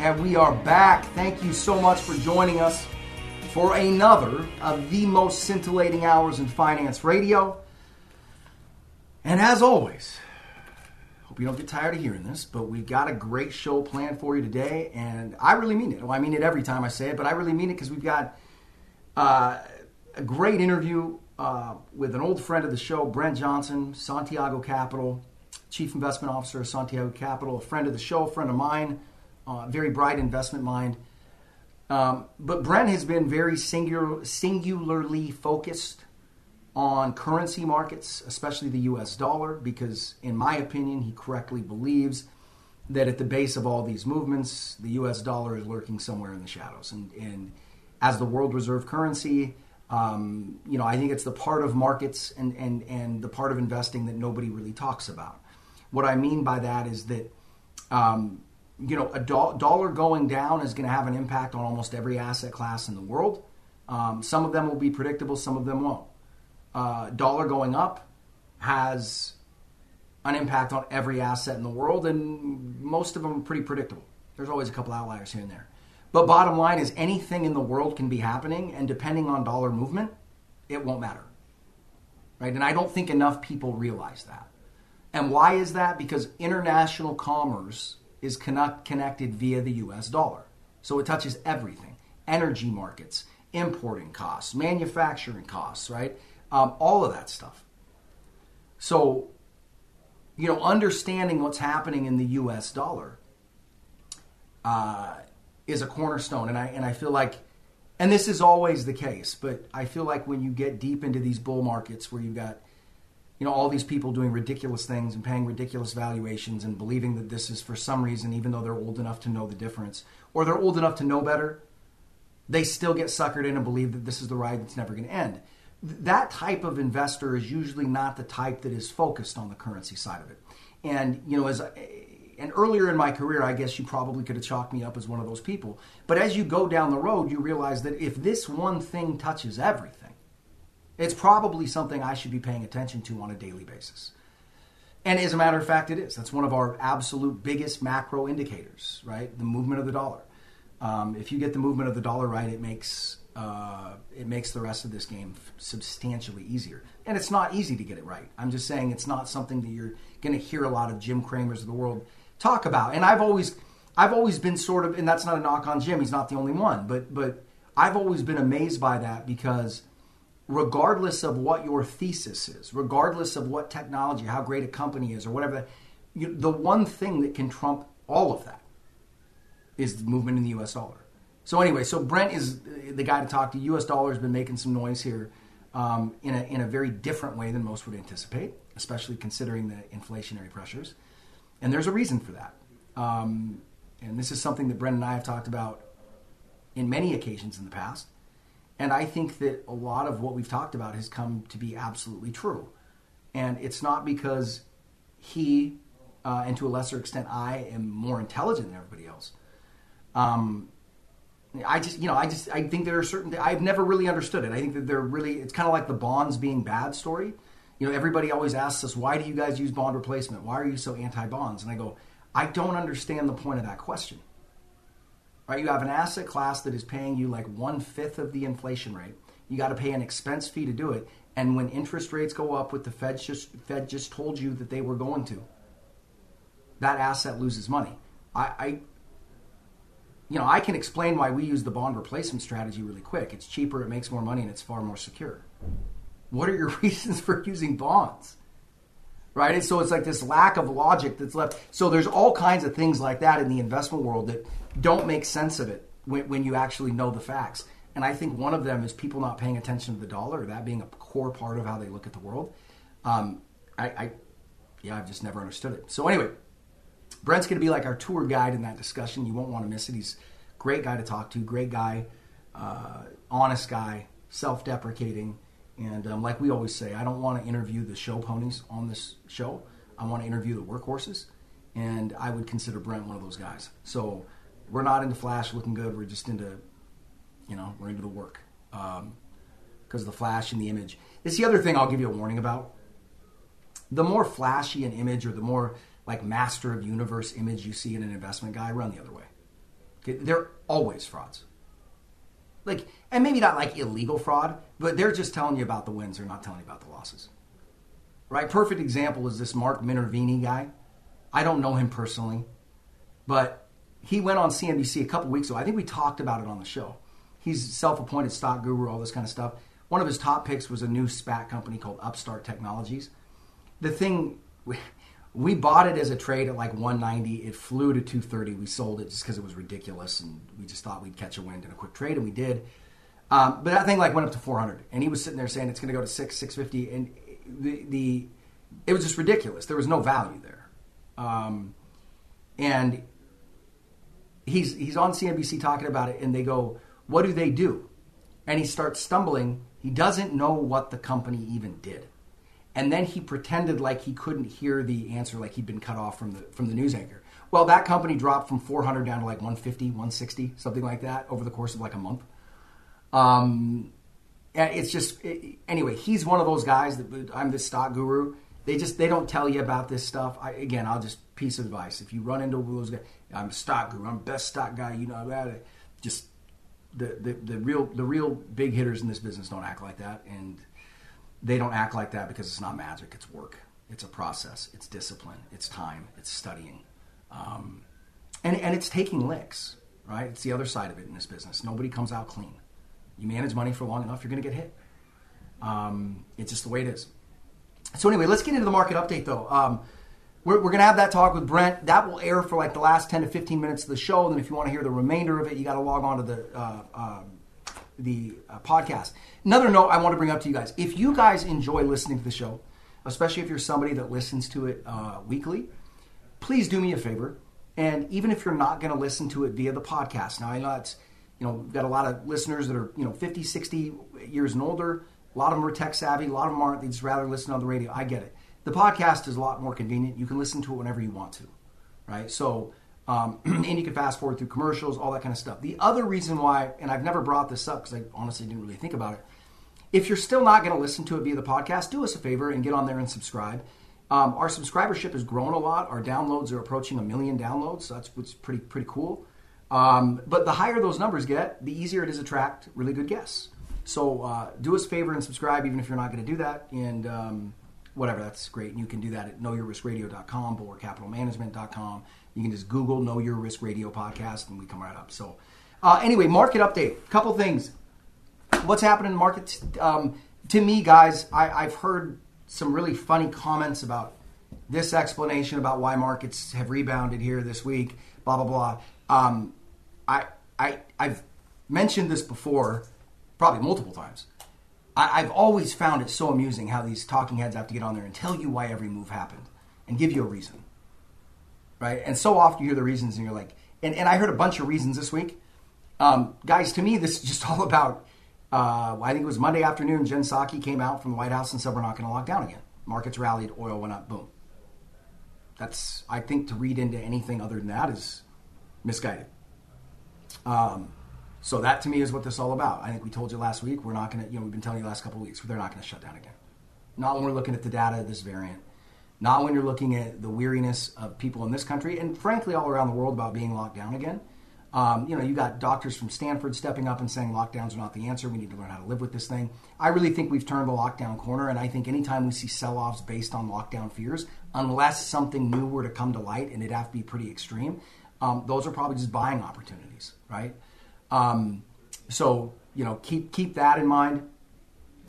And we are back. Thank you so much for joining us for another of the most scintillating hours in finance radio. And as always, hope you don't get tired of hearing this, but we've got a great show planned for you today. And I really mean it. Well, I mean it every time I say it, but I really mean it because we've got uh, a great interview uh, with an old friend of the show, Brent Johnson, Santiago Capital, Chief Investment Officer of Santiago Capital, a friend of the show, a friend of mine uh, very bright investment mind. Um, but Brent has been very singular, singularly focused on currency markets, especially the US dollar, because, in my opinion, he correctly believes that at the base of all these movements, the US dollar is lurking somewhere in the shadows. And, and as the world reserve currency, um, you know, I think it's the part of markets and, and, and the part of investing that nobody really talks about. What I mean by that is that um, you know, a do- dollar going down is going to have an impact on almost every asset class in the world. Um, some of them will be predictable, some of them won't. Uh, dollar going up has an impact on every asset in the world, and most of them are pretty predictable. There's always a couple outliers here and there. But bottom line is anything in the world can be happening, and depending on dollar movement, it won't matter. Right? And I don't think enough people realize that. And why is that? Because international commerce is connect, connected via the US dollar. So it touches everything energy markets, importing costs, manufacturing costs, right? Um, all of that stuff. So, you know, understanding what's happening in the US dollar uh, is a cornerstone. And I, and I feel like, and this is always the case, but I feel like when you get deep into these bull markets where you've got you know all these people doing ridiculous things and paying ridiculous valuations and believing that this is for some reason even though they're old enough to know the difference or they're old enough to know better they still get suckered in and believe that this is the ride that's never going to end that type of investor is usually not the type that is focused on the currency side of it. And you know as and earlier in my career i guess you probably could have chalked me up as one of those people. But as you go down the road you realize that if this one thing touches everything it's probably something I should be paying attention to on a daily basis. And as a matter of fact, it is. That's one of our absolute biggest macro indicators, right? The movement of the dollar. Um, if you get the movement of the dollar right, it makes uh, it makes the rest of this game substantially easier. And it's not easy to get it right. I'm just saying it's not something that you're going to hear a lot of Jim Cramers of the world talk about. And I've always I've always been sort of, and that's not a knock on Jim. He's not the only one, but but I've always been amazed by that because regardless of what your thesis is, regardless of what technology, how great a company is, or whatever, you, the one thing that can trump all of that is the movement in the U.S. dollar. So anyway, so Brent is the guy to talk to. U.S. dollar has been making some noise here um, in a in a very different way than most would anticipate, especially considering the inflationary pressures. And there's a reason for that. Um, and this is something that Brent and I have talked about in many occasions in the past. And I think that a lot of what we've talked about has come to be absolutely true. And it's not because he, uh, and to a lesser extent, I am more intelligent than everybody else. Um, I just, you know, I just, I think there are certain, I've never really understood it. I think that they're really, it's kind of like the bonds being bad story. You know, everybody always asks us, why do you guys use bond replacement? Why are you so anti bonds? And I go, I don't understand the point of that question right? You have an asset class that is paying you like one fifth of the inflation rate. You got to pay an expense fee to do it. And when interest rates go up, what the Fed just Fed just told you that they were going to, that asset loses money. I, I you know, I can explain why we use the bond replacement strategy really quick. It's cheaper, it makes more money, and it's far more secure. What are your reasons for using bonds? Right? And so it's like this lack of logic that's left. So there's all kinds of things like that in the investment world that don't make sense of it when, when you actually know the facts. And I think one of them is people not paying attention to the dollar, that being a core part of how they look at the world. Um, I, I, yeah, I've just never understood it. So anyway, Brent's going to be like our tour guide in that discussion. You won't want to miss it. He's a great guy to talk to, great guy, uh, honest guy, self deprecating. And um, like we always say, I don't want to interview the show ponies on this show. I want to interview the workhorses. And I would consider Brent one of those guys. So we're not into flash looking good. We're just into, you know, we're into the work. Because um, the flash and the image. It's the other thing I'll give you a warning about. The more flashy an image or the more like master of universe image you see in an investment guy, run the other way. Okay? They're always frauds. Like, and maybe not like illegal fraud, but they're just telling you about the wins. They're not telling you about the losses. Right? Perfect example is this Mark Minervini guy. I don't know him personally, but he went on CNBC a couple weeks ago. I think we talked about it on the show. He's self-appointed stock guru, all this kind of stuff. One of his top picks was a new SPAC company called Upstart Technologies. The thing we bought it as a trade at like 190. It flew to 230. We sold it just because it was ridiculous, and we just thought we'd catch a wind in a quick trade, and we did. Um, but that thing like went up to 400, and he was sitting there saying it's going to go to six, 650, and the the it was just ridiculous. There was no value there, um, and he's he's on CNBC talking about it, and they go, "What do they do?" And he starts stumbling. He doesn't know what the company even did. And then he pretended like he couldn't hear the answer like he'd been cut off from the from the news anchor. Well that company dropped from 400 down to like 150 160 something like that over the course of like a month. Um it's just it, anyway he's one of those guys that i'm the stock guru. They just they don't tell you about this stuff. I, again i'll just piece of advice if you run into those guys i'm a stock guru i'm best stock guy you know just the, the the real the real big hitters in this business don't act like that and they don't act like that because it's not magic, it's work. It's a process, it's discipline, it's time, it's studying. Um, and, and it's taking licks, right? It's the other side of it in this business. Nobody comes out clean. You manage money for long enough, you're going to get hit. Um, it's just the way it is. So, anyway, let's get into the market update though. Um, we're, we're going to have that talk with Brent. That will air for like the last 10 to 15 minutes of the show. And then if you want to hear the remainder of it, you got to log on to the uh, uh, the uh, podcast. Another note I want to bring up to you guys: if you guys enjoy listening to the show, especially if you're somebody that listens to it uh, weekly, please do me a favor. And even if you're not going to listen to it via the podcast, now I know it's you know we've got a lot of listeners that are you know 50, 60 years and older. A lot of them are tech savvy. A lot of them aren't. They just rather listen on the radio. I get it. The podcast is a lot more convenient. You can listen to it whenever you want to, right? So um, and you can fast forward through commercials, all that kind of stuff. The other reason why, and I've never brought this up because I honestly didn't really think about it. If you're still not going to listen to it via the podcast, do us a favor and get on there and subscribe. Um, our subscribership has grown a lot. Our downloads are approaching a million downloads, so that's what's pretty pretty cool. Um, but the higher those numbers get, the easier it is to attract really good guests. So uh, do us a favor and subscribe, even if you're not going to do that. And um, whatever, that's great. And you can do that at knowyourriskradio.com, bulwarkcapitalmanagement.com. You can just Google Know Your Risk Radio podcast and we come right up. So, uh, anyway, market update. Couple things. What's happening in markets? Um, to me, guys, I, I've heard some really funny comments about this explanation about why markets have rebounded here this week, blah, blah, blah. Um, I, I, I've mentioned this before, probably multiple times. I, I've always found it so amusing how these talking heads have to get on there and tell you why every move happened and give you a reason right? And so often you hear the reasons and you're like, and, and I heard a bunch of reasons this week. Um, guys, to me, this is just all about, uh, I think it was Monday afternoon, Jen Psaki came out from the White House and said, we're not going to lock down again. Markets rallied, oil went up, boom. That's, I think, to read into anything other than that is misguided. Um, so that to me is what this is all about. I think we told you last week, we're not going to, you know, we've been telling you last couple weeks, they're not going to shut down again. Not when we're looking at the data of this variant not when you're looking at the weariness of people in this country and frankly all around the world about being locked down again. Um, you know, you got doctors from Stanford stepping up and saying lockdowns are not the answer. We need to learn how to live with this thing. I really think we've turned the lockdown corner, and I think anytime we see sell-offs based on lockdown fears, unless something new were to come to light, and it'd have to be pretty extreme, um, those are probably just buying opportunities, right? Um, so you know, keep keep that in mind.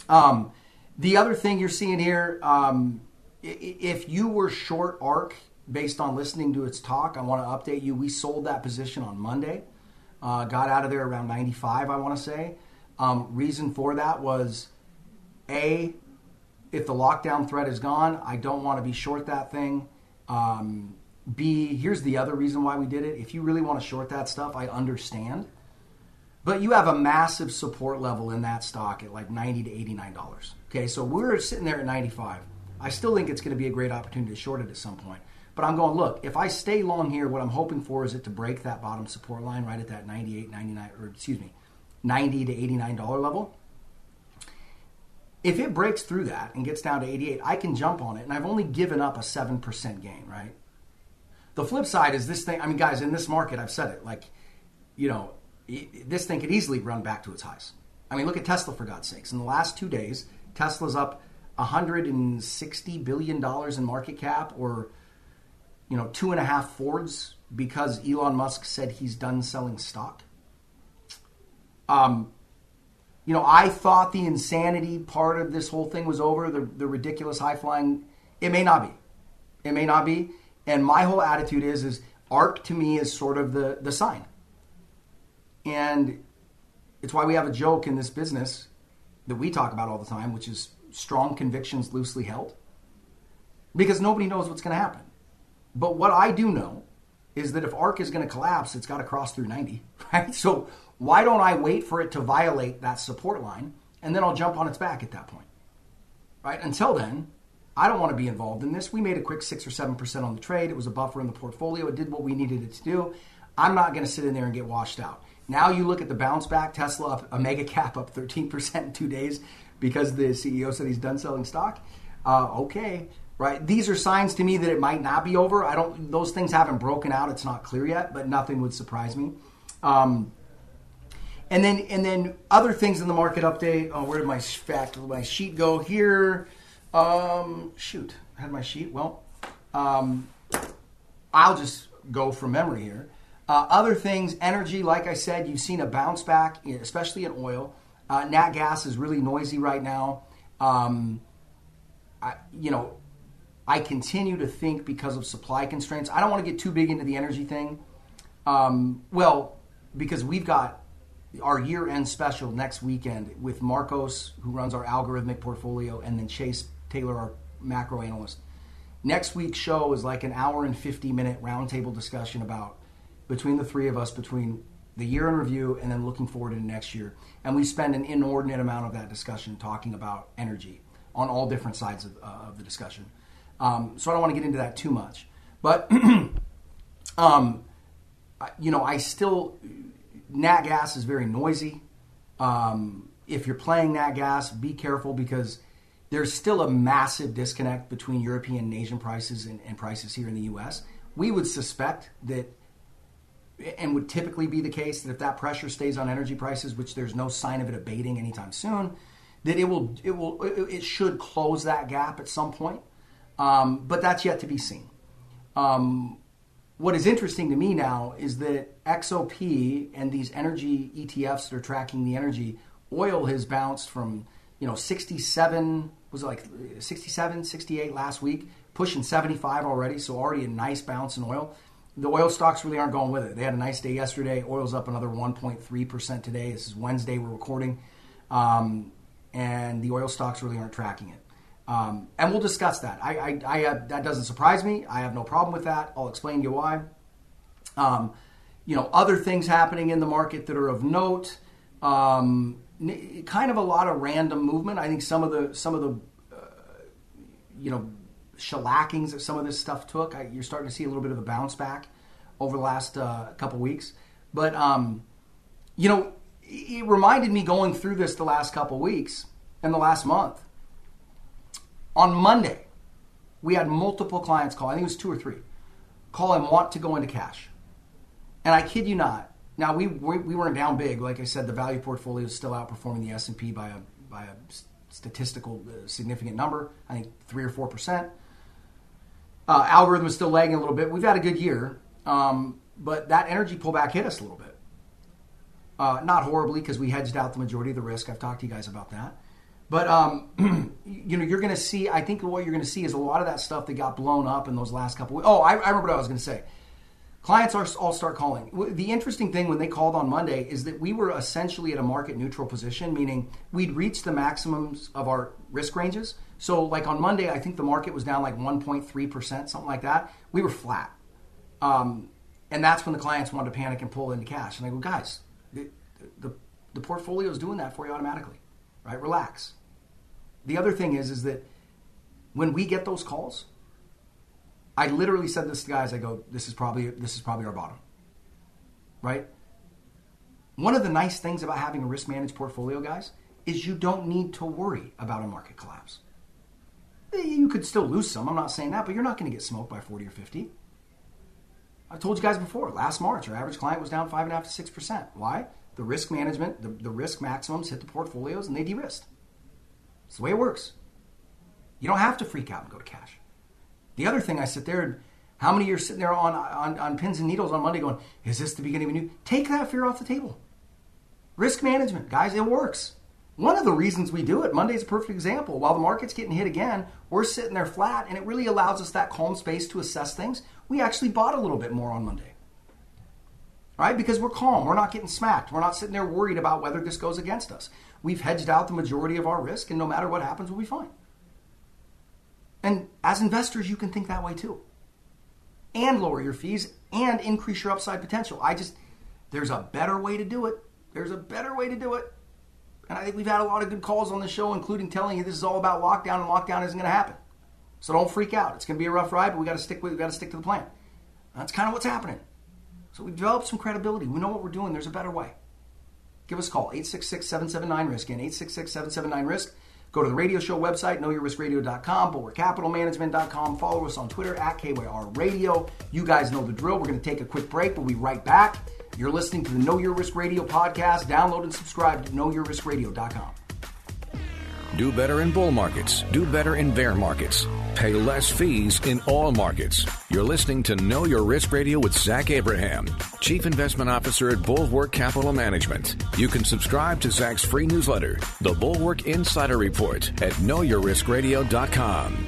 Um, the other thing you're seeing here, um, if you were short ARK based on listening to its talk, I want to update you. We sold that position on Monday, uh, got out of there around 95, I want to say. Um, reason for that was A, if the lockdown threat is gone, I don't want to be short that thing. Um, B, here's the other reason why we did it. If you really want to short that stuff, I understand. But you have a massive support level in that stock at like 90 to $89. Okay, so we're sitting there at 95. I still think it's going to be a great opportunity to short it at some point. But I'm going, look, if I stay long here, what I'm hoping for is it to break that bottom support line right at that 98, 99, or excuse me, 90 to $89 level. If it breaks through that and gets down to 88, I can jump on it, and I've only given up a 7% gain, right? The flip side is this thing, I mean, guys, in this market, I've said it, like, you know, this thing could easily run back to its highs. I mean, look at Tesla, for God's sakes. In the last two days, Tesla's up $160 billion in market cap, or, you know, two and a half Fords because Elon Musk said he's done selling stock. Um, you know, I thought the insanity part of this whole thing was over, the, the ridiculous high flying. It may not be. It may not be. And my whole attitude is, is ARK to me is sort of the, the sign. And it's why we have a joke in this business that we talk about all the time, which is strong convictions loosely held. Because nobody knows what's going to happen. But what I do know is that if ARK is going to collapse, it's got to cross through 90, right? So why don't I wait for it to violate that support line and then I'll jump on its back at that point, right? Until then, I don't want to be involved in this. We made a quick six or 7% on the trade. It was a buffer in the portfolio. It did what we needed it to do. I'm not going to sit in there and get washed out. Now you look at the bounce back, Tesla up, a mega cap up 13% in two days because the CEO said he's done selling stock. Uh, okay, right? These are signs to me that it might not be over. I don't; those things haven't broken out. It's not clear yet, but nothing would surprise me. Um, and then, and then other things in the market update. Oh, where did my fact my sheet go here? Um, shoot, I had my sheet. Well, um, I'll just go from memory here. Uh, other things, energy, like I said, you've seen a bounce back, especially in oil. Uh, nat gas is really noisy right now. Um, I, you know, I continue to think because of supply constraints. I don't want to get too big into the energy thing. Um, well, because we've got our year end special next weekend with Marcos, who runs our algorithmic portfolio, and then Chase Taylor, our macro analyst. Next week's show is like an hour and 50 minute roundtable discussion about between the three of us between the year in review and then looking forward to next year. And we spend an inordinate amount of that discussion talking about energy on all different sides of, uh, of the discussion. Um, so I don't want to get into that too much. But, um, you know, I still, nat gas is very noisy. Um, if you're playing nat gas, be careful because there's still a massive disconnect between European and Asian prices and, and prices here in the US. We would suspect that and would typically be the case that if that pressure stays on energy prices, which there's no sign of it abating anytime soon, that it will it will it should close that gap at some point. Um, but that's yet to be seen. Um, what is interesting to me now is that XOP and these energy ETFs that are tracking the energy, oil has bounced from you know 67 was it like 67 68 last week pushing 75 already so already a nice bounce in oil the oil stocks really aren't going with it. They had a nice day yesterday. Oil's up another 1.3% today. This is Wednesday, we're recording. Um, and the oil stocks really aren't tracking it. Um, and we'll discuss that. I, I, I have, that doesn't surprise me. I have no problem with that. I'll explain to you why. Um, you know, other things happening in the market that are of note. Um, kind of a lot of random movement. I think some of the some of the uh, you know shellackings that some of this stuff took. I, you're starting to see a little bit of a bounce back over the last uh, couple weeks. But, um, you know, it reminded me going through this the last couple weeks and the last month. On Monday, we had multiple clients call, I think it was two or three, call and want to go into cash. And I kid you not. Now we, we, we weren't down big. Like I said, the value portfolio is still outperforming the S and P by a by a statistical uh, significant number. I think three or four percent. Uh, algorithm is still lagging a little bit. We've had a good year, um, but that energy pullback hit us a little bit. Uh, not horribly because we hedged out the majority of the risk. I've talked to you guys about that. But um, you know, you're going to see. I think what you're going to see is a lot of that stuff that got blown up in those last couple. Weeks. Oh, I, I remember what I was going to say. Clients are all start calling. The interesting thing when they called on Monday is that we were essentially at a market neutral position, meaning we'd reached the maximums of our risk ranges. So, like on Monday, I think the market was down like 1.3%, something like that. We were flat. Um, and that's when the clients wanted to panic and pull into cash. And I go, guys, the, the, the portfolio is doing that for you automatically, right? Relax. The other thing is, is that when we get those calls, I literally said this to guys. I go, this is probably this is probably our bottom, right? One of the nice things about having a risk managed portfolio, guys, is you don't need to worry about a market collapse. Eh, you could still lose some. I'm not saying that, but you're not going to get smoked by 40 or 50. I've told you guys before, last March, our average client was down 5.5 to 6%. Why? The risk management, the, the risk maximums hit the portfolios and they de risked. It's the way it works. You don't have to freak out and go to cash. The other thing I sit there and how many are sitting there on, on, on pins and needles on Monday going, is this the beginning of a new? Take that fear off the table. Risk management, guys, it works. One of the reasons we do it, Monday's a perfect example. While the market's getting hit again, we're sitting there flat, and it really allows us that calm space to assess things. We actually bought a little bit more on Monday. Right? Because we're calm. We're not getting smacked. We're not sitting there worried about whether this goes against us. We've hedged out the majority of our risk, and no matter what happens, we'll be fine. And as investors, you can think that way too. And lower your fees and increase your upside potential. I just, there's a better way to do it. There's a better way to do it. And I think we've had a lot of good calls on the show, including telling you this is all about lockdown and lockdown isn't going to happen. So don't freak out. It's going to be a rough ride, but we got to stick with we got to stick to the plan. That's kind of what's happening. So we've developed some credibility. We know what we're doing. There's a better way. Give us a call 866-779-RISK. and 866-779-RISK. Go to the radio show website, knowyourriskradio.com, bulwarkcapitalmanagement.com. Follow us on Twitter at KYR Radio. You guys know the drill. We're going to take a quick break. We'll be right back. You're listening to the Know Your Risk Radio podcast. Download and subscribe to knowyourriskradio.com. Do better in bull markets. Do better in bear markets. Pay less fees in all markets. You're listening to Know Your Risk Radio with Zach Abraham, Chief Investment Officer at Bulwark Capital Management. You can subscribe to Zach's free newsletter, The Bulwark Insider Report, at knowyourriskradio.com.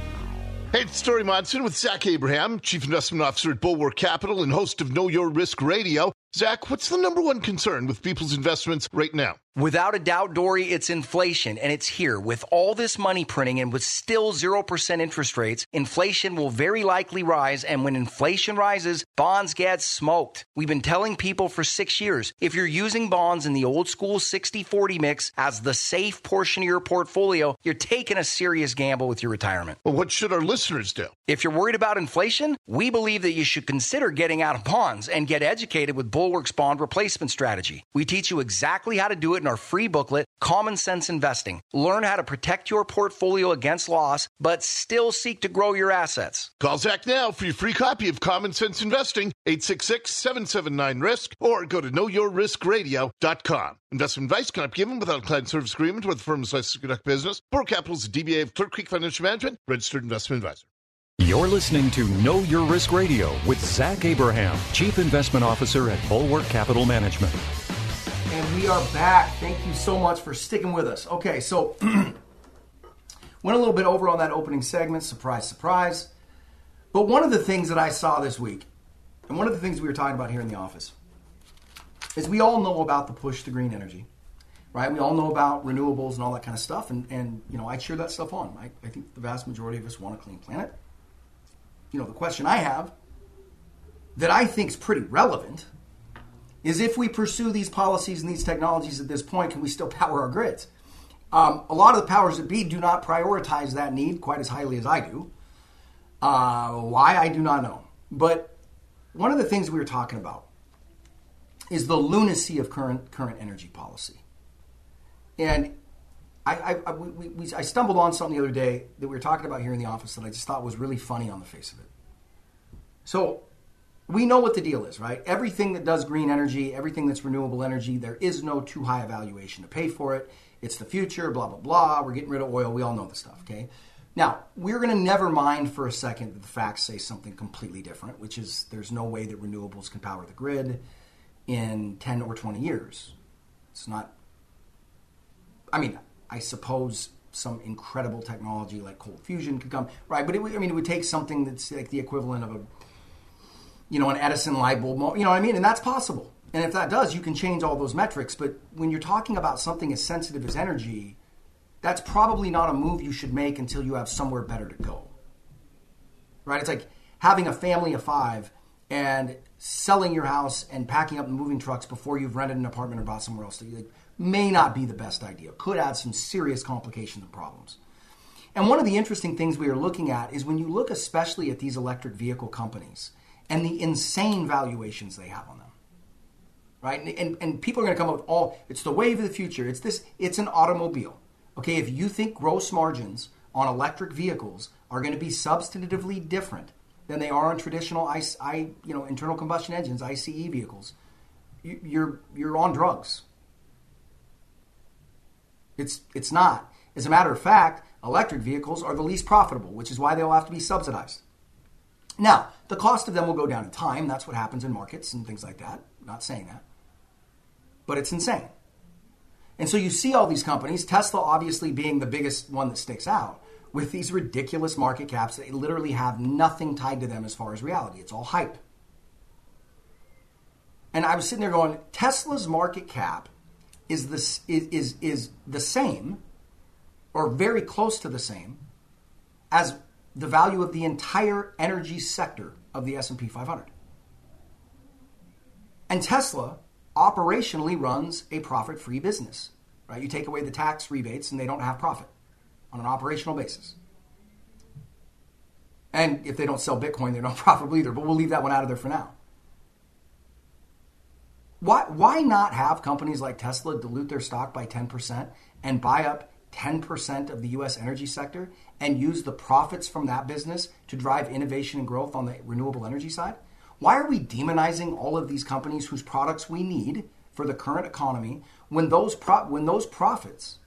Hey, it's Dori Monson with Zach Abraham, Chief Investment Officer at Bulwark Capital and host of Know Your Risk Radio. Zach, what's the number one concern with people's investments right now? Without a doubt, Dori, it's inflation, and it's here. With all this money printing and with still 0% interest rates, inflation will very likely rise, and when inflation rises, bonds get smoked. We've been telling people for six years if you're using bonds in the old school 60 40 mix as the safe portion of your portfolio, you're taking a serious gamble with your retirement. Well, what should our listeners do? If you're worried about inflation, we believe that you should consider getting out of bonds and get educated with Bulwark's bond replacement strategy. We teach you exactly how to do it in our free booklet, Common Sense Investing. Learn how to protect your portfolio against loss, but still seek to grow your assets. Call Zach now for your free copy of Common Sense Investing, 866-779-RISK, or go to knowyourriskradio.com. Investment advice cannot be given without a client service agreement with the firm's license to conduct business. Bulwark Capital is a DBA of Clear Creek Financial Management, registered investment advisor. You're listening to Know Your Risk Radio with Zach Abraham, Chief Investment Officer at Bulwark Capital Management. And we are back. Thank you so much for sticking with us. Okay, so went a little bit over on that opening segment. Surprise, surprise. But one of the things that I saw this week, and one of the things we were talking about here in the office, is we all know about the push to green energy, right? We all know about renewables and all that kind of stuff. And, and you know, I cheer that stuff on. I, I think the vast majority of us want a clean planet. You know, the question I have that I think is pretty relevant is if we pursue these policies and these technologies at this point, can we still power our grids? Um, a lot of the powers that be do not prioritize that need quite as highly as I do. Uh, why, I do not know. But one of the things we were talking about is the lunacy of current current energy policy. And I, I, I, we, we, I stumbled on something the other day that we were talking about here in the office that I just thought was really funny on the face of it. So we know what the deal is, right? Everything that does green energy, everything that's renewable energy, there is no too high a valuation to pay for it. It's the future, blah, blah, blah. We're getting rid of oil. We all know the stuff, okay? Now, we're going to never mind for a second that the facts say something completely different, which is there's no way that renewables can power the grid in 10 or 20 years. It's not, I mean, I suppose some incredible technology like cold fusion could come, right? But it, I mean, it would take something that's like the equivalent of a you know, an Edison light bulb, you know what I mean? And that's possible. And if that does, you can change all those metrics. But when you're talking about something as sensitive as energy, that's probably not a move you should make until you have somewhere better to go. Right? It's like having a family of five and selling your house and packing up the moving trucks before you've rented an apartment or bought somewhere else like, may not be the best idea. Could add some serious complications and problems. And one of the interesting things we are looking at is when you look especially at these electric vehicle companies and the insane valuations they have on them. Right? And, and, and people are going to come up with all, it's the wave of the future. It's this, it's an automobile. Okay, if you think gross margins on electric vehicles are going to be substantively different than they are on traditional ICE, I, you know, internal combustion engines, ICE vehicles, you, you're, you're on drugs. It's, it's not. As a matter of fact, electric vehicles are the least profitable, which is why they'll have to be subsidized. Now, the cost of them will go down in time. That's what happens in markets and things like that. I'm not saying that. But it's insane. And so you see all these companies, Tesla obviously being the biggest one that sticks out, with these ridiculous market caps that literally have nothing tied to them as far as reality. It's all hype. And I was sitting there going, Tesla's market cap is the, is, is, is the same or very close to the same as the value of the entire energy sector of the S&P 500. And Tesla operationally runs a profit-free business, right? You take away the tax rebates and they don't have profit on an operational basis. And if they don't sell Bitcoin, they're not profitable either, but we'll leave that one out of there for now. Why, why not have companies like Tesla dilute their stock by 10% and buy up 10% of the US energy sector and use the profits from that business to drive innovation and growth on the renewable energy side? Why are we demonizing all of these companies whose products we need for the current economy when those, pro- when those profits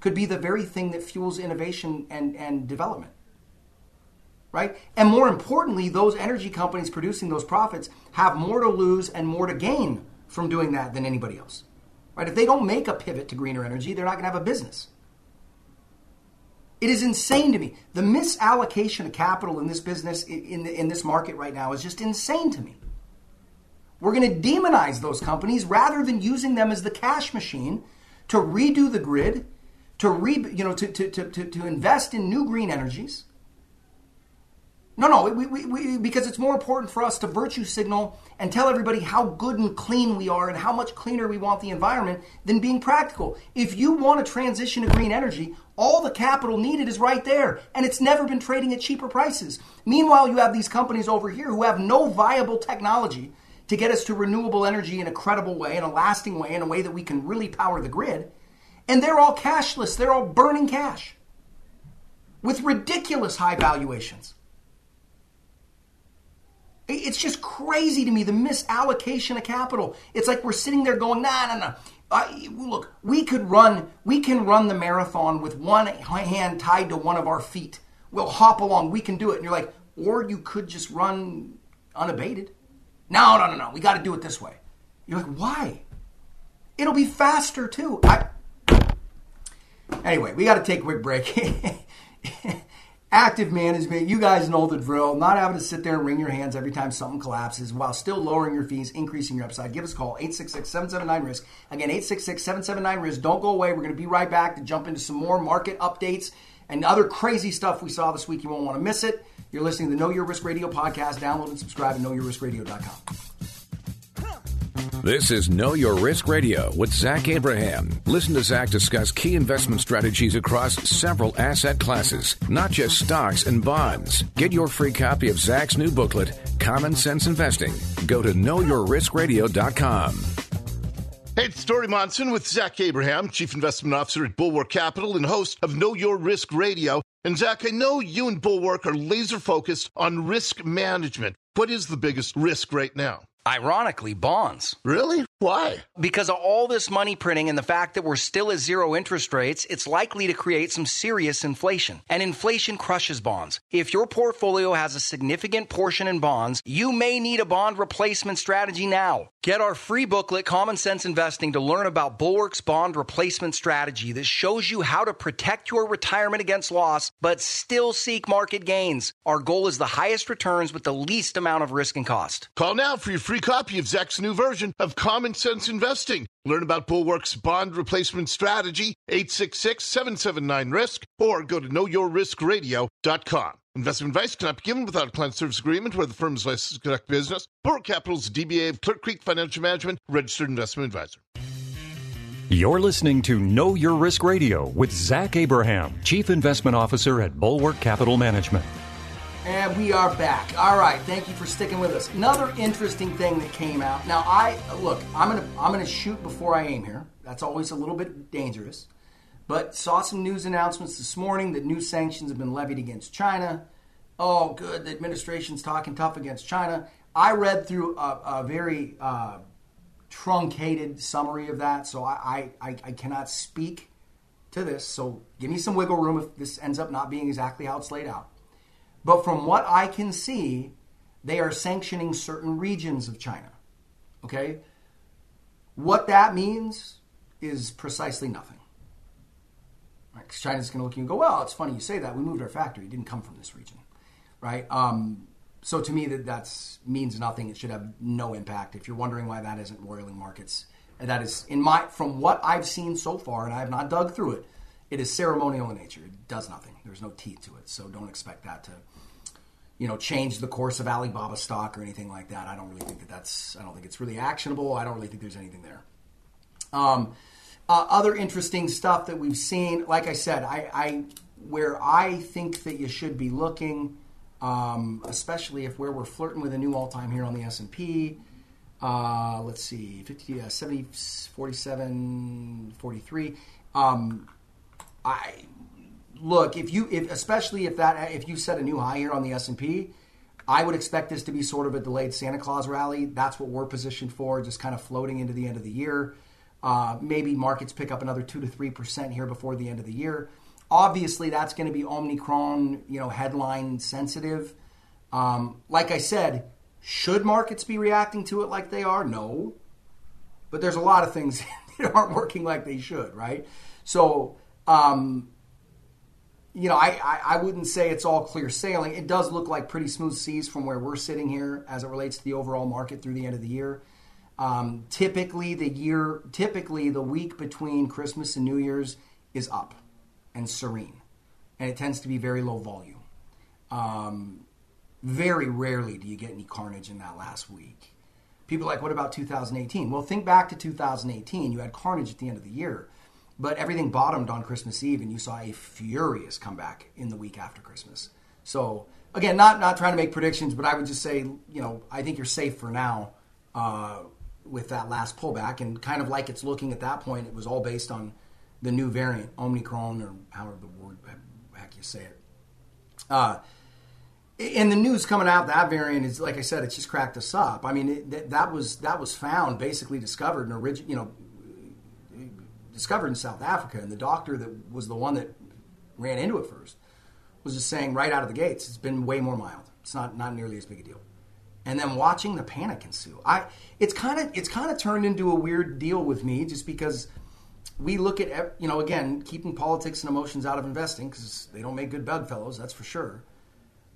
could be the very thing that fuels innovation and, and development? Right? And more importantly, those energy companies producing those profits have more to lose and more to gain from doing that than anybody else. Right? If they don't make a pivot to greener energy, they're not going to have a business. It is insane to me. The misallocation of capital in this business, in, in this market right now, is just insane to me. We're going to demonize those companies rather than using them as the cash machine to redo the grid, to re, you know, to, to, to, to invest in new green energies, no, no, we, we, we, because it's more important for us to virtue signal and tell everybody how good and clean we are and how much cleaner we want the environment than being practical. If you want to transition to green energy, all the capital needed is right there, and it's never been trading at cheaper prices. Meanwhile, you have these companies over here who have no viable technology to get us to renewable energy in a credible way, in a lasting way, in a way that we can really power the grid. And they're all cashless, they're all burning cash with ridiculous high valuations. It's just crazy to me the misallocation of capital. It's like we're sitting there going, nah, nah, nah. I, look, we could run, we can run the marathon with one hand tied to one of our feet. We'll hop along. We can do it. And you're like, or you could just run unabated. No, no, no, no. We got to do it this way. You're like, why? It'll be faster too. I, anyway, we got to take a quick break. active management, you guys know the drill. Not having to sit there and wring your hands every time something collapses while still lowering your fees, increasing your upside. Give us a call, 866-779-RISK. Again, 866-779-RISK. Don't go away. We're going to be right back to jump into some more market updates and other crazy stuff we saw this week. You won't want to miss it. You're listening to the Know Your Risk Radio podcast. Download and subscribe at knowyourriskradio.com. This is Know Your Risk Radio with Zach Abraham. Listen to Zach discuss key investment strategies across several asset classes, not just stocks and bonds. Get your free copy of Zach's new booklet, Common Sense Investing. Go to knowyourriskradio.com. Hey, it's Dori Monson with Zach Abraham, Chief Investment Officer at Bulwark Capital and host of Know Your Risk Radio. And Zach, I know you and Bulwark are laser focused on risk management. What is the biggest risk right now? Ironically, bonds. Really? Why? Because of all this money printing and the fact that we're still at zero interest rates, it's likely to create some serious inflation. And inflation crushes bonds. If your portfolio has a significant portion in bonds, you may need a bond replacement strategy now. Get our free booklet, Common Sense Investing, to learn about Bulwark's bond replacement strategy that shows you how to protect your retirement against loss, but still seek market gains. Our goal is the highest returns with the least amount of risk and cost. Call now for your free free copy of Zach's new version of Common Sense Investing. Learn about Bulwark's bond replacement strategy, 866-779-RISK, or go to knowyourriskradio.com. Investment advice cannot be given without a client service agreement where the firm is licensed to conduct business. Bulwark Capital's DBA of Clear Creek Financial Management, registered investment advisor. You're listening to Know Your Risk Radio with Zach Abraham, Chief Investment Officer at Bulwark Capital Management. And we are back. All right, thank you for sticking with us. Another interesting thing that came out. Now, I look, I'm gonna I'm gonna shoot before I aim here. That's always a little bit dangerous. But saw some news announcements this morning that new sanctions have been levied against China. Oh, good, the administration's talking tough against China. I read through a, a very uh, truncated summary of that, so I, I, I cannot speak to this. So give me some wiggle room if this ends up not being exactly how it's laid out. But from what I can see, they are sanctioning certain regions of China. Okay? What that means is precisely nothing. Right? China's going to look at you and go, well, it's funny you say that. We moved our factory. It didn't come from this region. Right? Um, so to me, that that's means nothing. It should have no impact. If you're wondering why that isn't roiling markets, that is in my from what I've seen so far, and I have not dug through it. It is ceremonial in nature. It does nothing. There's no teeth to it. So don't expect that to, you know, change the course of Alibaba stock or anything like that. I don't really think that that's. I don't think it's really actionable. I don't really think there's anything there. Um, uh, other interesting stuff that we've seen, like I said, I, I where I think that you should be looking um, especially if where we're flirting with a new all-time here on the S&P. Uh, let's see, 50, uh, 70, 47, 43. Um, I look if you, if especially if that, if you set a new high here on the S&P, I would expect this to be sort of a delayed Santa Claus rally. That's what we're positioned for, just kind of floating into the end of the year. Uh, maybe markets pick up another two to three percent here before the end of the year. Obviously, that's going to be Omicron, you know, headline sensitive. Um, like I said, should markets be reacting to it like they are? No. But there's a lot of things that aren't working like they should, right? So, um, you know, I, I, I, wouldn't say it's all clear sailing. It does look like pretty smooth seas from where we're sitting here as it relates to the overall market through the end of the year. Um, typically, the year, typically the week between Christmas and New Year's is up and serene, and it tends to be very low volume. Um, very rarely do you get any carnage in that last week. People like, what about 2018? Well, think back to 2018. You had carnage at the end of the year, but everything bottomed on Christmas Eve, and you saw a furious comeback in the week after Christmas. So, again, not not trying to make predictions, but I would just say, you know, I think you're safe for now uh, with that last pullback, and kind of like it's looking at that point, it was all based on the new variant, Omicron, or however the word heck you say it. Uh, and the news coming out that variant is like I said, it's just cracked us up. I mean, it, that, that, was that was found basically discovered and origin, you know, discovered in South Africa, and the doctor that was the one that ran into it first was just saying right out of the gates, it's been way more mild. It's not not nearly as big a deal. And then watching the panic ensue, I it's kind of it's kind of turned into a weird deal with me just because we look at you know again keeping politics and emotions out of investing because they don't make good bedfellows, that's for sure.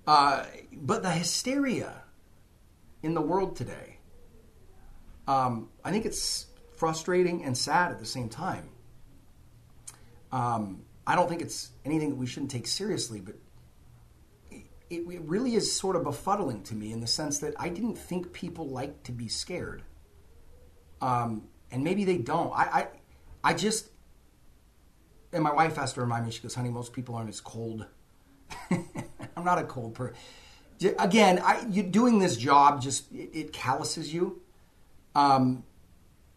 Uh, but the hysteria in the world today, um, I think it's frustrating and sad at the same time. Um, I don't think it's anything that we shouldn't take seriously, but it, it, really is sort of befuddling to me in the sense that I didn't think people like to be scared. Um, and maybe they don't. I, I I just, and my wife has to remind me, she goes, honey, most people aren't as cold. I'm not a cold person. Again, I, you, doing this job just, it, it calluses you. Um,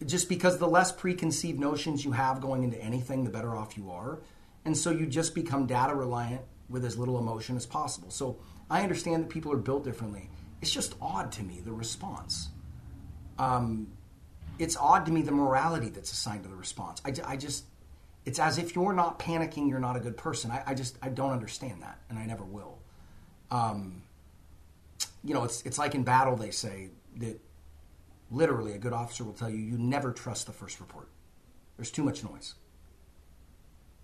just because the less preconceived notions you have going into anything, the better off you are. And so you just become data reliant with as little emotion as possible. So I understand that people are built differently. It's just odd to me, the response. Um, it's odd to me the morality that's assigned to the response. I, I just, it's as if you're not panicking, you're not a good person. I, I just, I don't understand that, and I never will. Um, you know, it's it's like in battle they say that literally a good officer will tell you you never trust the first report. There's too much noise.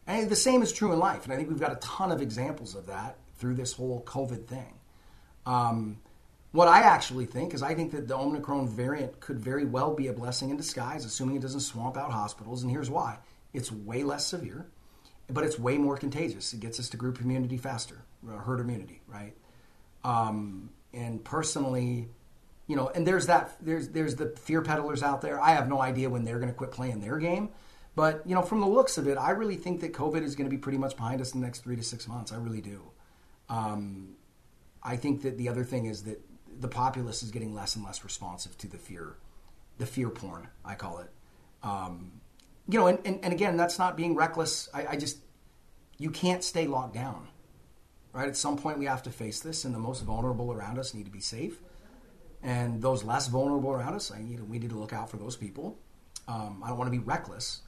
And the same is true in life, and I think we've got a ton of examples of that through this whole COVID thing. Um, what I actually think is I think that the Omicron variant could very well be a blessing in disguise, assuming it doesn't swamp out hospitals. And here's why it's way less severe, but it's way more contagious. It gets us to group immunity faster, uh, herd immunity, right? Um, and personally, you know, and there's that there's there's the fear peddlers out there. I have no idea when they're going to quit playing their game, but you know, from the looks of it, I really think that COVID is going to be pretty much behind us in the next three to six months. I really do. Um, I think that the other thing is that the populace is getting less and less responsive to the fear, the fear porn, I call it. Um, you know, and, and, and, again, that's not being reckless. I, I just, you can't stay locked down, right? At some point, we have to face this, and the most vulnerable around us need to be safe. And those less vulnerable around us, I need, we need to look out for those people. Um, I don't want to be reckless,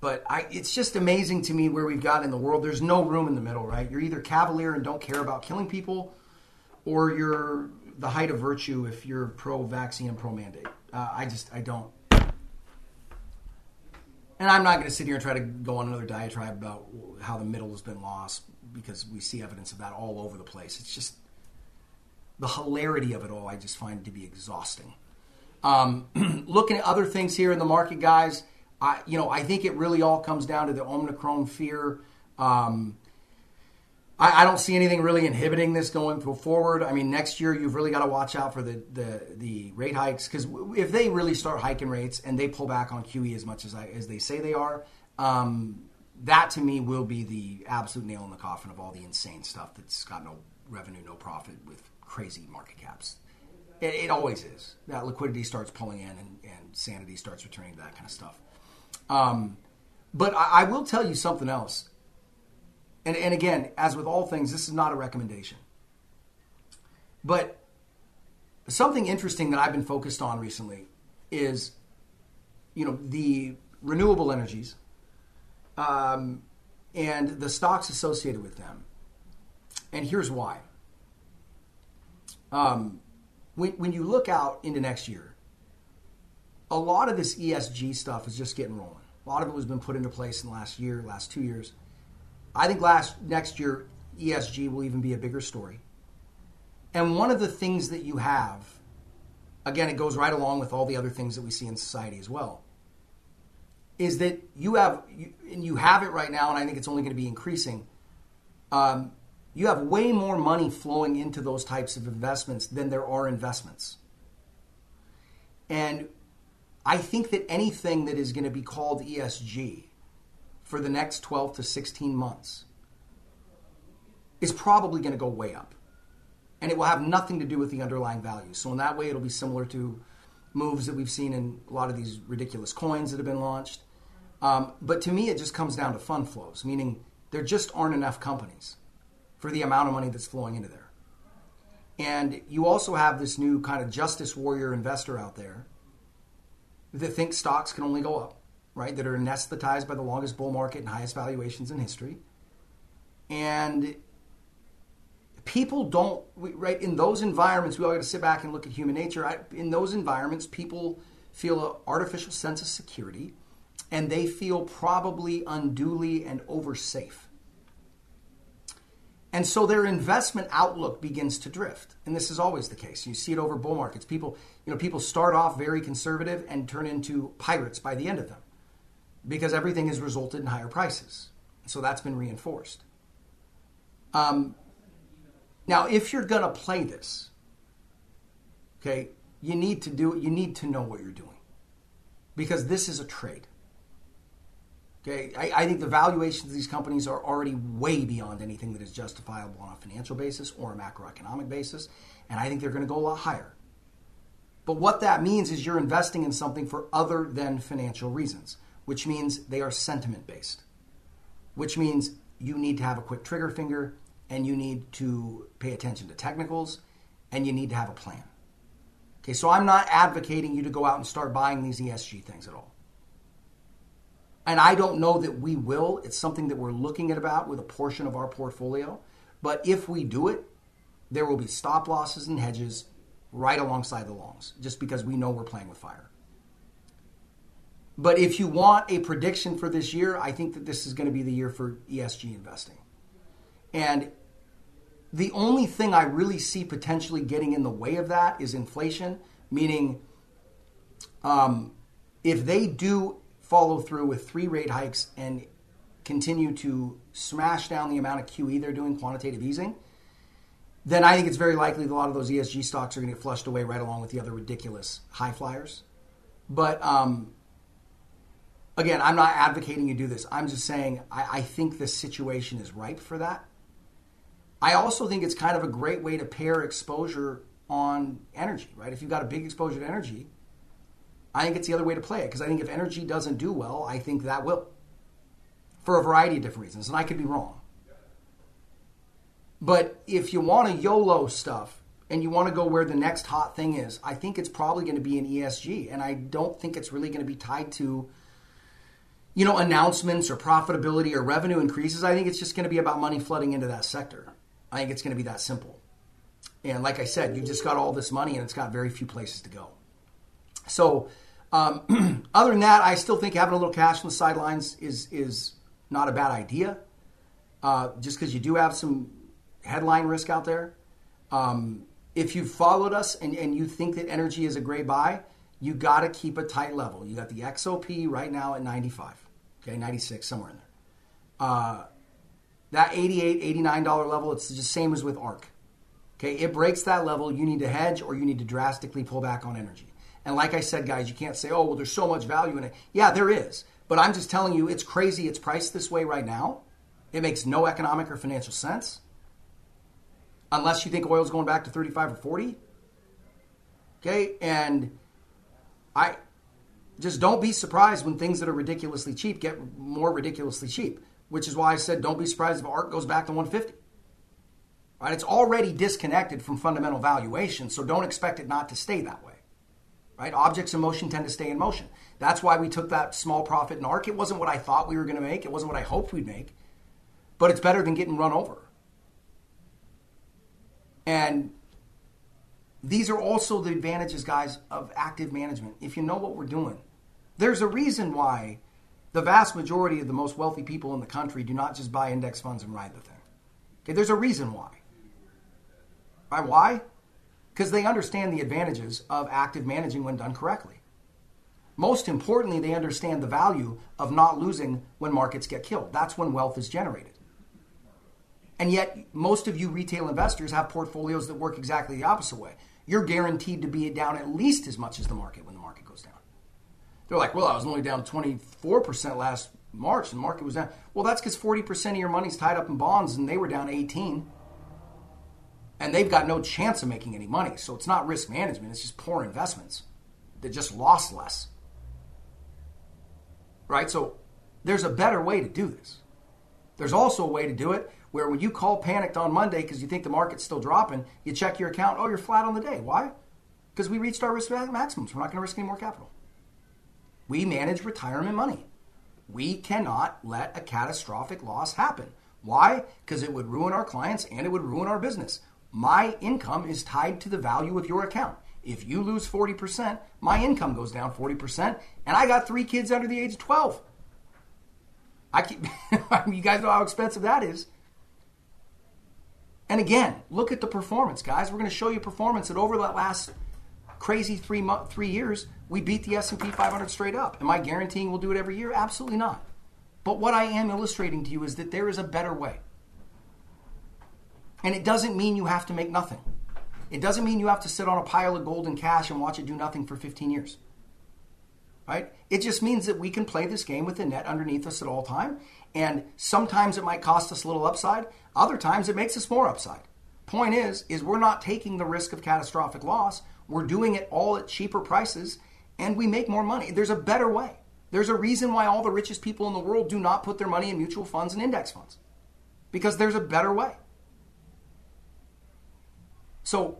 but I, it's just amazing to me where we've got in the world. There's no room in the middle, right? You're either cavalier and don't care about killing people, or you're the height of virtue if you're pro-vaccine and pro-mandate. Uh, I just I don't. And I'm not going to sit here and try to go on another diatribe about how the middle has been lost because we see evidence of that all over the place. It's just the hilarity of it all. I just find to be exhausting. Um, looking at other things here in the market, guys. I, you know, I think it really all comes down to the Omicron fear. Um, I, I, don't see anything really inhibiting this going forward. I mean, next year you've really got to watch out for the the, the rate hikes because if they really start hiking rates and they pull back on QE as much as I, as they say they are, um, that to me will be the absolute nail in the coffin of all the insane stuff that's got no revenue, no profit with crazy market caps. It, it always is. That liquidity starts pulling in and, and, sanity starts returning to that kind of stuff. Um, but I, I will tell you something else and, and again, as with all things, this is not a recommendation. But something interesting that I've been focused on recently is, you know, the renewable energies um, and the stocks associated with them. And here's why. Um, when, when you look out into next year, a lot of this ESG stuff is just getting rolling. A lot of it has been put into place in the last year, last two years. I think last next year ESG will even be a bigger story. And one of the things that you have, again, it goes right along with all the other things that we see in society as well, is that you have, and you have it right now, and I think it's only going to be increasing. Um, you have way more money flowing into those types of investments than there are investments. And I think that anything that is going to be called ESG for the next 12 to 16 months is probably going to go way up. And it will have nothing to do with the underlying value. So, in that way, it'll be similar to moves that we've seen in a lot of these ridiculous coins that have been launched. Um, but to me, it just comes down to fund flows, meaning there just aren't enough companies for the amount of money that's flowing into there. And you also have this new kind of justice warrior investor out there that thinks stocks can only go up right, that are anesthetized by the longest bull market and highest valuations in history. And people don't, right, in those environments, we all got to sit back and look at human nature. I, in those environments, people feel an artificial sense of security and they feel probably unduly and oversafe. And so their investment outlook begins to drift. And this is always the case. You see it over bull markets. People, you know, people start off very conservative and turn into pirates by the end of them because everything has resulted in higher prices. So that's been reinforced. Um, now, if you're going to play this, okay, you need to do it. You need to know what you're doing because this is a trade. Okay, I, I, think the valuations of these companies are already way beyond anything that is justifiable on a financial basis or a macroeconomic basis, and I think they're going to go a lot higher. But what that means is you're investing in something for other than financial reasons which means they are sentiment based, which means you need to have a quick trigger finger and you need to pay attention to technicals and you need to have a plan. Okay, so I'm not advocating you to go out and start buying these ESG things at all. And I don't know that we will. It's something that we're looking at about with a portion of our portfolio. But if we do it, there will be stop losses and hedges right alongside the longs, just because we know we're playing with fire. But if you want a prediction for this year, I think that this is going to be the year for ESG investing. And The only thing I really see potentially getting in the way of that is inflation, meaning um, if they do follow through with three rate hikes and continue to smash down the amount of QE they're doing, quantitative easing, then I think it's very likely that a lot of those ESG stocks are going to get flushed away right along with the other ridiculous high flyers. But um, again, I'm not advocating you do this. I'm just saying I, I think the situation is ripe for that. I also think it's kind of a great way to pair exposure on energy, right? If you've got a big exposure to energy, I think it's the other way to play it because I think if energy doesn't do well, I think that will for a variety of different reasons, and I could be wrong. But if you want to YOLO stuff and you want to go where the next hot thing is, I think it's probably going to be an ESG, and I don't think it's really going to be tied to you know announcements or profitability or revenue increases. I think it's just going to be about money flooding into that sector. I think it's going to be that simple. And like I said, you've just got all this money and it's got very few places to go. So, um, other than that, I still think having a little cash on the sidelines is is not a bad idea. Uh, just because you do have some headline risk out there. Um, if you've followed us and, and you think that energy is a great buy, you got to keep a tight level. You got the XOP right now at 95, okay, 96, somewhere in there. Uh, that 88 $89 level, it's the same as with ARK. Okay, it breaks that level, you need to hedge or you need to drastically pull back on energy. And like I said, guys, you can't say, oh, well, there's so much value in it. Yeah, there is. But I'm just telling you, it's crazy. It's priced this way right now. It makes no economic or financial sense. Unless you think oil's going back to 35 or 40. Okay, and I just don't be surprised when things that are ridiculously cheap get more ridiculously cheap which is why I said don't be surprised if ARK goes back to 150. Right? It's already disconnected from fundamental valuation, so don't expect it not to stay that way. Right? Objects in motion tend to stay in motion. That's why we took that small profit in ARK. It wasn't what I thought we were going to make. It wasn't what I hoped we'd make. But it's better than getting run over. And these are also the advantages, guys, of active management. If you know what we're doing, there's a reason why the vast majority of the most wealthy people in the country do not just buy index funds and ride the thing. Okay, there's a reason why. Right? Why? Because they understand the advantages of active managing when done correctly. Most importantly, they understand the value of not losing when markets get killed. That's when wealth is generated. And yet, most of you retail investors have portfolios that work exactly the opposite way. You're guaranteed to be down at least as much as the market when the market goes down. They're like, well, I was only down 24% last March and the market was down. Well, that's because 40% of your money's tied up in bonds and they were down 18. And they've got no chance of making any money. So it's not risk management, it's just poor investments that just lost less. Right? So there's a better way to do this. There's also a way to do it where when you call panicked on Monday because you think the market's still dropping, you check your account, oh, you're flat on the day. Why? Because we reached our risk maximums. We're not going to risk any more capital. We manage retirement money. We cannot let a catastrophic loss happen. Why? Because it would ruin our clients and it would ruin our business. My income is tied to the value of your account. If you lose 40%, my income goes down 40%, and I got three kids under the age of 12. I keep, you guys know how expensive that is. And again, look at the performance, guys. We're going to show you performance that over that last crazy three mo- three years, we beat the S&P 500 straight up. Am I guaranteeing we'll do it every year? Absolutely not. But what I am illustrating to you is that there is a better way. And it doesn't mean you have to make nothing. It doesn't mean you have to sit on a pile of gold and cash and watch it do nothing for 15 years. Right? It just means that we can play this game with the net underneath us at all time. And sometimes it might cost us a little upside. Other times it makes us more upside. Point is, is we're not taking the risk of catastrophic loss. We're doing it all at cheaper prices and we make more money. There's a better way. There's a reason why all the richest people in the world do not put their money in mutual funds and index funds because there's a better way. So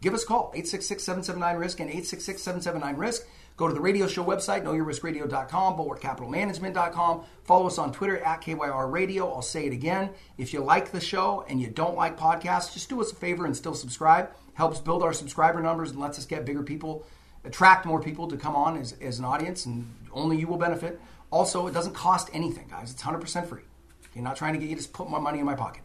give us a call 866 779 risk and 866 779 risk. Go to the radio show website, knowyourriskradio.com, bulwarkcapitalmanagement.com. Follow us on Twitter at KYR Radio. I'll say it again. If you like the show and you don't like podcasts, just do us a favor and still subscribe. Helps build our subscriber numbers and lets us get bigger people attract more people to come on as, as an audience, and only you will benefit. Also, it doesn't cost anything, guys. It's 100% free. You're not trying to get you to put more money in my pocket.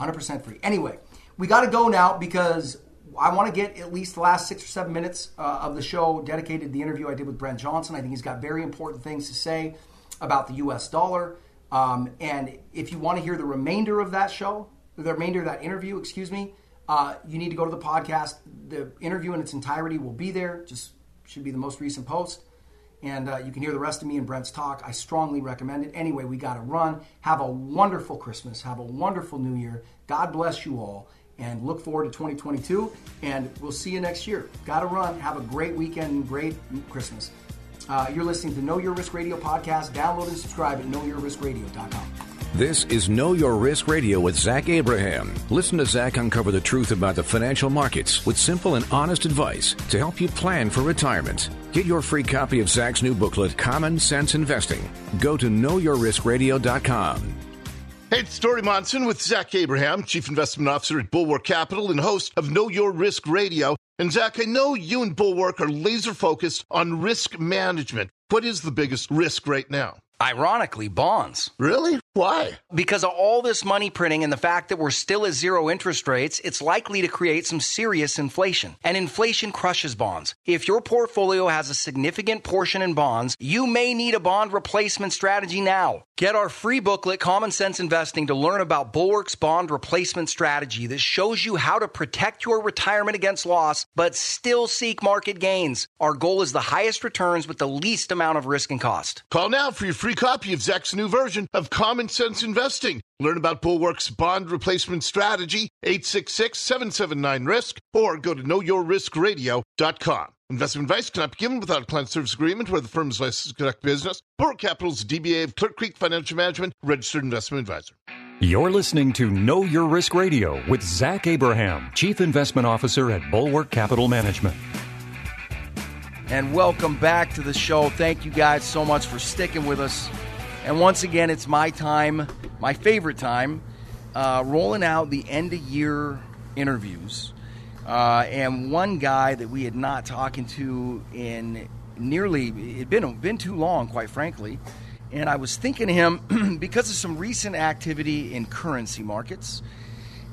100% free. Anyway, we got to go now because I want to get at least the last six or seven minutes uh, of the show dedicated to the interview I did with Brent Johnson. I think he's got very important things to say about the U.S. dollar. Um, and if you want to hear the remainder of that show, the remainder of that interview, excuse me, uh, you need to go to the podcast. The interview in its entirety will be there. Just should be the most recent post. And uh, you can hear the rest of me and Brent's talk. I strongly recommend it. Anyway, we got to run. Have a wonderful Christmas. Have a wonderful New Year. God bless you all. And look forward to 2022. And we'll see you next year. Got to run. Have a great weekend and great Christmas. Uh, you're listening to Know Your Risk Radio podcast. Download and subscribe at knowyourriskradio.com. This is Know Your Risk Radio with Zach Abraham. Listen to Zach uncover the truth about the financial markets with simple and honest advice to help you plan for retirement. Get your free copy of Zach's new booklet, Common Sense Investing. Go to knowyourriskradio.com. Hey, it's Dori Monson with Zach Abraham, Chief Investment Officer at Bulwark Capital and host of Know Your Risk Radio. And Zach, I know you and Bulwark are laser focused on risk management. What is the biggest risk right now? Ironically, bonds. Really? Why? Because of all this money printing and the fact that we're still at zero interest rates, it's likely to create some serious inflation. And inflation crushes bonds. If your portfolio has a significant portion in bonds, you may need a bond replacement strategy now. Get our free booklet, Common Sense Investing, to learn about Bulwark's bond replacement strategy that shows you how to protect your retirement against loss, but still seek market gains. Our goal is the highest returns with the least amount of risk and cost. Call now for your free copy of Zach's new version of Common Sense Investing. Learn about Bulwark's bond replacement strategy, 866-779-RISK, or go to knowyourriskradio.com. Investment advice cannot be given without a client service agreement where the firm is licensed to conduct business. Bulwark Capital's DBA of Clear Creek Financial Management, registered investment advisor. You're listening to Know Your Risk Radio with Zach Abraham, Chief Investment Officer at Bulwark Capital Management. And welcome back to the show. Thank you guys so much for sticking with us. And once again, it's my time, my favorite time, uh, rolling out the end of year interviews. Uh, and one guy that we had not talking to in nearly it'd been been too long, quite frankly. And I was thinking of him because of some recent activity in currency markets.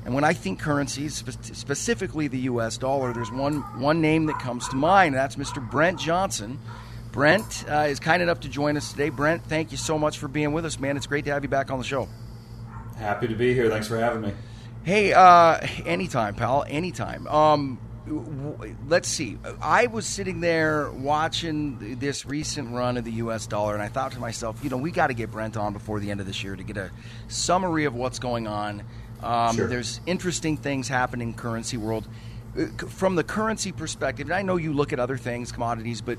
And when I think currencies, spe- specifically the U.S. dollar, there's one one name that comes to mind. And that's Mr. Brent Johnson. Brent uh, is kind enough to join us today. Brent, thank you so much for being with us, man. It's great to have you back on the show. Happy to be here. Thanks for having me. Hey, uh, anytime, pal. Anytime. Um, let's see. I was sitting there watching this recent run of the U.S. dollar, and I thought to myself, you know, we got to get Brent on before the end of this year to get a summary of what's going on. Um, Sure. There's interesting things happening in currency world. Uh, From the currency perspective, and I know you look at other things, commodities, but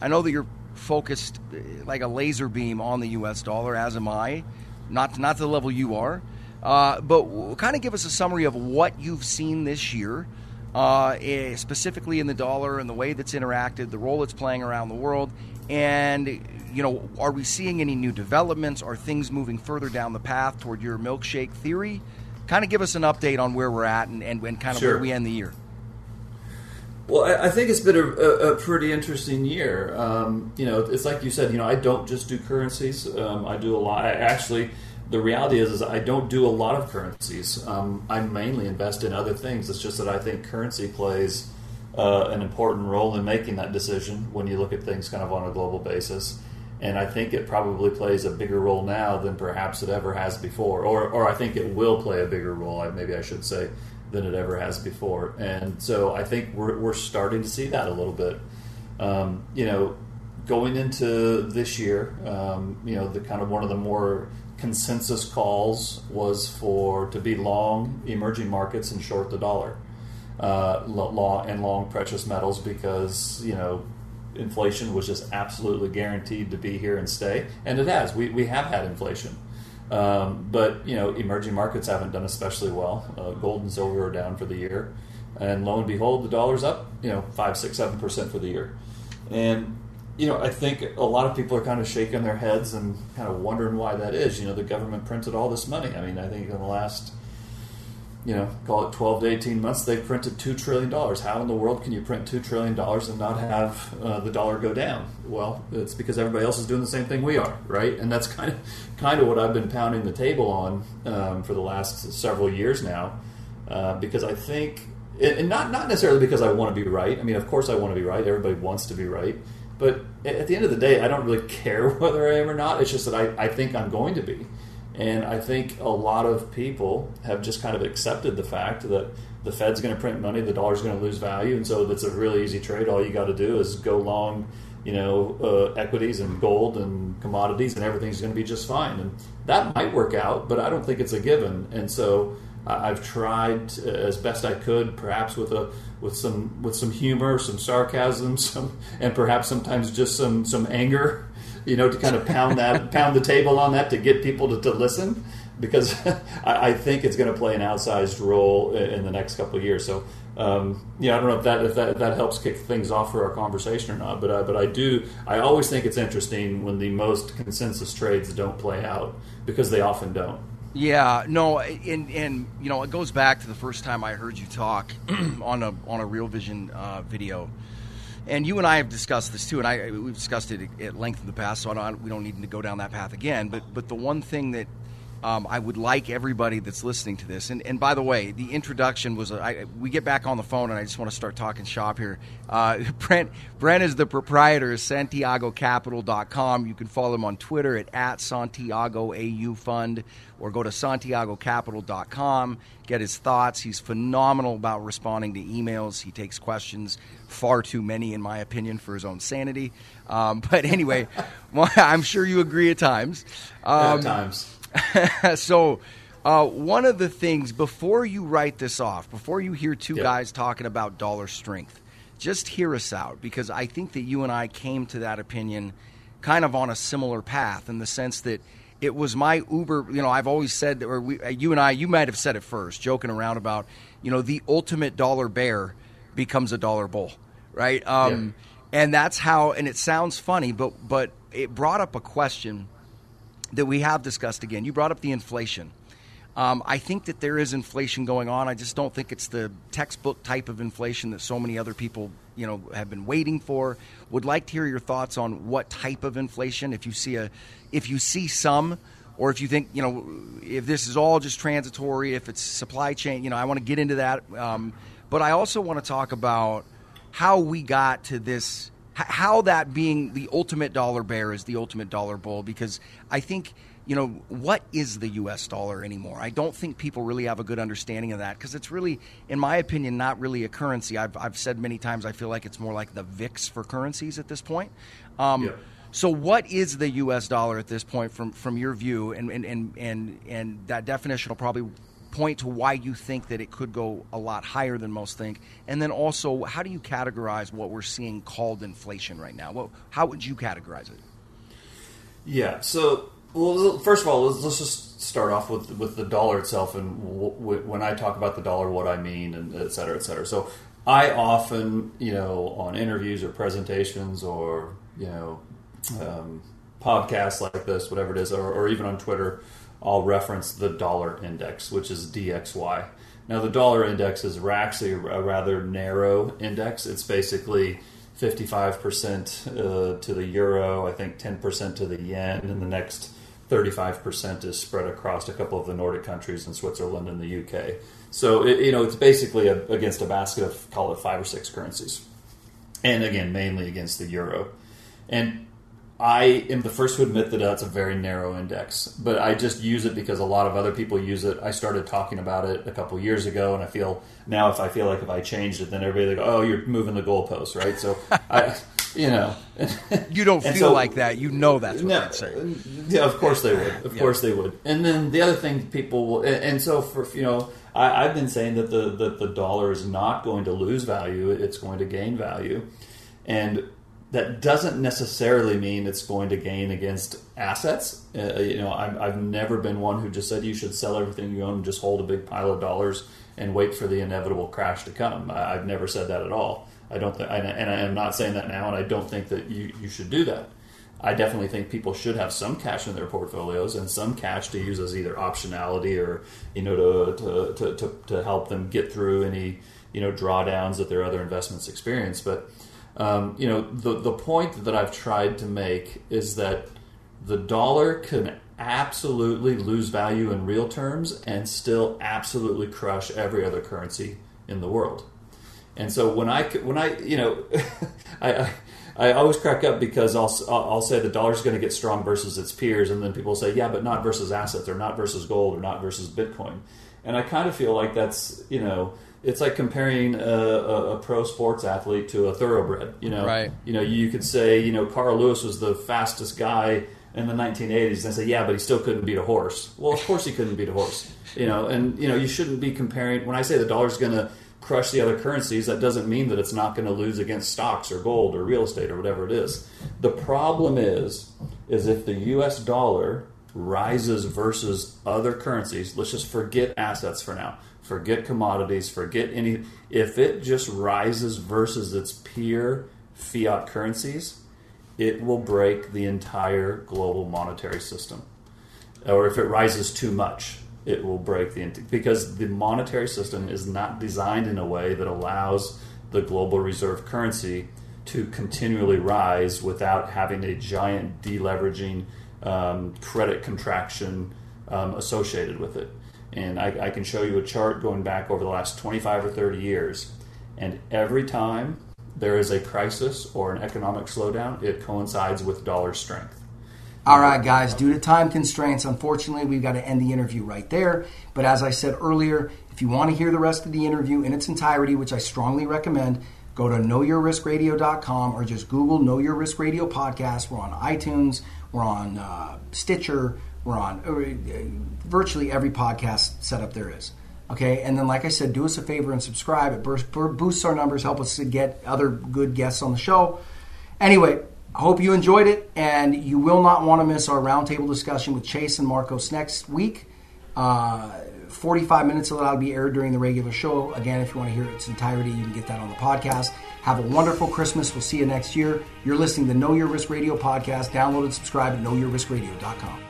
I know that you're focused uh, like a laser beam on the U.S. dollar, as am I. Not not to the level you are, uh, but kind of give us a summary of what you've seen this year, uh, eh, specifically in the dollar and the way that's interacted, the role it's playing around the world, and you know, are we seeing any new developments? Are things moving further down the path toward your milkshake theory? Kind of give us an update on where we're at and, and, and kind of where we end the year. Well, I, I think it's been a, a, a pretty interesting year. Um, you know, it's like you said. You know, I don't just do currencies. Um, I do a lot. I actually, the reality is, is I don't do a lot of currencies. Um, I mainly invest in other things. It's just that I think currency plays uh, an important role in making that decision when you look at things kind of on a global basis. And I think it probably plays a bigger role now than perhaps it ever has before, or, or I think it will play a bigger role. Maybe I should say than it ever has before. And so I think we're, we're starting to see that a little bit. Um, you know, going into this year, um, you know, the kind of one of the more consensus calls was for to be long emerging markets and short the dollar, uh, long and long precious metals because you know inflation was just absolutely guaranteed to be here and stay, and it has. We we have had inflation. Um, but you know, emerging markets haven't done especially well. Uh, gold and silver are down for the year, and lo and behold, the dollar's up. You know, five, six, seven percent for the year. And you know, I think a lot of people are kind of shaking their heads and kind of wondering why that is. You know, the government printed all this money. I mean, I think in the last you know, call it 12 to 18 months, they've printed $2 trillion. How in the world can you print $2 trillion and not have uh, the dollar go down? Well, it's because everybody else is doing the same thing we are, right? And that's kind of, kind of what I've been pounding the table on um, for the last several years now. uh, because I think, and not not necessarily because I want to be right. I mean, of course, I want to be right. Everybody wants to be right, but at the end of the day, I don't really care whether I am or not. It's just that I, I think I'm going to be. And I think a lot of people have just kind of accepted the fact that the Fed's going to print money, the dollar's going to lose value, and so it's a really easy trade. All you got to do is go long, you know, uh, equities and gold and commodities, and everything's going to be just fine. And that might work out, but I don't think it's a given. And so I've tried as best I could, perhaps with a with some with some humor, some sarcasm, some and perhaps sometimes just some some anger, you know, to kind of pound that pound the table on that to get people to, to listen because I, I, think it's going to play an outsized role in the next couple of years. So, um, yeah, I don't know if that, if that if that helps kick things off for our conversation or not, but I, but I do. I always think it's interesting when the most consensus trades don't play out because they often don't. Yeah, no, and and you know it goes back to the first time I heard you talk on a on a Real Vision uh, video, and you and I have discussed this too, and I we've discussed it at length in the past, so don't, we don't need to go down that path again. But but the one thing that um, I would like everybody that's listening to this, and, and by the way, the introduction was we get back on the phone, and I just want to start talking shop here. Uh, Brent, Brent is the proprietor of SantiagoCapital.com. You can follow him on Twitter at, at Santiago AU Fund or go to SantiagoCapital.com, get his thoughts. He's phenomenal about responding to emails. He takes questions, far too many, in my opinion, for his own sanity. Um, but anyway, well, I'm sure you agree at times. Um, at times. so, uh, one of the things before you write this off, before you hear two yep. guys talking about dollar strength, just hear us out because I think that you and I came to that opinion kind of on a similar path in the sense that it was my Uber. You know, I've always said, or we, you and I, you might have said it first, joking around about, you know, the ultimate dollar bear becomes a dollar bull, right? Um, yeah. And that's how. And it sounds funny, but but it brought up a question that we have discussed again. You brought up the inflation. Um, I think that there is inflation going on. I just don't think it's the textbook type of inflation that so many other people, you know, have been waiting for. Would like to hear your thoughts on what type of inflation. If you see a, if you see some, or if you think, you know, if this is all just transitory, if it's supply chain, you know, I want to get into that. Um, but I also want to talk about how we got to this how that being the ultimate dollar bear is the ultimate dollar bull because I think you know what is the US dollar anymore I don't think people really have a good understanding of that because it's really in my opinion not really a currency I've, I've said many times I feel like it's more like the VIX for currencies at this point um, yeah. So, what is the U.S. dollar at this point, from from your view, and and and and, and that definition will probably point to why you think that it could go a lot higher than most think? And then also, how do you categorize what we're seeing called inflation right now? Well, how would you categorize it? Yeah. So, well, first of all, let's, let's just start off with with the dollar itself, and w- when I talk about the dollar, what I mean, and et cetera, et cetera. So, I often, you know, on interviews or presentations or you know, um, podcasts like this, whatever it is, or, or even on Twitter I'll reference the dollar index, which is DXY. Now, the dollar index is actually a rather narrow index. It's basically 55% uh, to the euro, I think 10% to the yen, and the next 35% is spread across a couple of the Nordic countries and Switzerland and the UK. So, it, you know, it's basically a, against a basket of, call it five or six currencies. And again, mainly against the euro. And I am the first to admit that that's a very narrow index, but I just use it because a lot of other people use it. I started talking about it a couple years ago, and I feel now if I feel like if I changed it, then everybody go, "Oh, you're moving the goalposts," right? So, I, you know, you don't feel so, like that. You know that's what no, they'd say. Yeah, of course they would. Of yeah. course they would. And then the other thing people will, and, and so for you know, I, I've been saying that the that the dollar is not going to lose value; it's going to gain value, and that doesn't necessarily mean it's going to gain against assets. Uh, you know, i have never been one who just said you should sell everything you own and just hold a big pile of dollars and wait for the inevitable crash to come. I, have never said that at all. I don't think, and I am not saying that now, and I don't think that you, you should do that. I definitely think people should have some cash in their portfolios and some cash to use as either optionality or you know to to, to, to, to help them get through any you know drawdowns that their other investments experience, but um, you know, the the point that I've tried to make is that the dollar can absolutely lose value in real terms and still absolutely crush every other currency in the world. And so when I when I you know I, I I always crack up because I'll, I'll say the dollar's going to get strong versus its peers, and then people say, yeah, but not versus assets, or not versus gold, or not versus Bitcoin. And I kind of feel like that's, you know, it's like comparing a, a, a, pro sports athlete to a thoroughbred. You know, right. You know, you could say, you know, Carl Lewis was the fastest guy in the 1980s, and I say, yeah, but he still couldn't beat a horse. Well, of course he couldn't beat a horse. You know, and you know, you shouldn't be comparing. When I say the dollar's going to crush the other currencies, that doesn't mean that it's not going to lose against stocks or gold or real estate or whatever it is. The problem is, is if the U.S. dollar rises versus other currencies, let's just forget assets for now. Forget commodities, forget any. If it just rises versus its peer fiat currencies, it will break the entire global monetary system. Or if it rises too much, it will break the because the monetary system is not designed in a way that allows the global reserve currency to continually rise without having a giant deleveraging um, credit contraction um, associated with it. And I, I can show you a chart going back over the last 25 or 30 years, and every time there is a crisis or an economic slowdown, it coincides with dollar strength. All right, guys, due to time constraints, unfortunately, we've got to end the interview right there. But as I said earlier, if you want to hear the rest of the interview in its entirety, which I strongly recommend, go to knowyourriskradio.com or just Google Know Your Risk Radio podcast. We're on iTunes, we're on uh, Stitcher, we're on uh, virtually every podcast setup there is. Okay, and then like I said, do us a favor and subscribe. It boosts our numbers, help us to get other good guests on the show. Anyway, I hope you enjoyed it, and you will not want to miss our roundtable discussion with Chase and Marcos next week. Uh, 45 minutes of that will be aired during the regular show. Again, if you want to hear its entirety, you can get that on the podcast. Have a wonderful Christmas. We'll see you next year. You're listening to Know Your Risk Radio podcast. Download and subscribe at knowyourriskradio.com.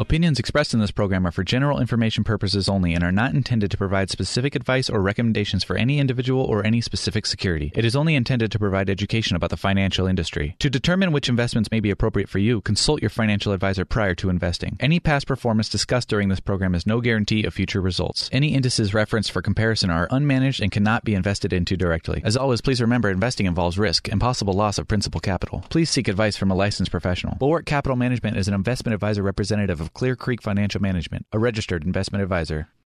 Opinions expressed in this program are for general information purposes only and are not intended to provide specific advice or recommendations for any individual or any specific security. It is only intended to provide education about the financial industry. To determine which investments may be appropriate for you, consult your financial advisor prior to investing. Any past performance discussed during this program is no guarantee of future results. Any indices referenced for comparison are unmanaged and cannot be invested into directly. As always, please remember investing involves risk and possible loss of principal capital. Please seek advice from a licensed professional. Bulwark Capital Management is an investment advisor representative Clear Creek Financial Management, a registered investment advisor.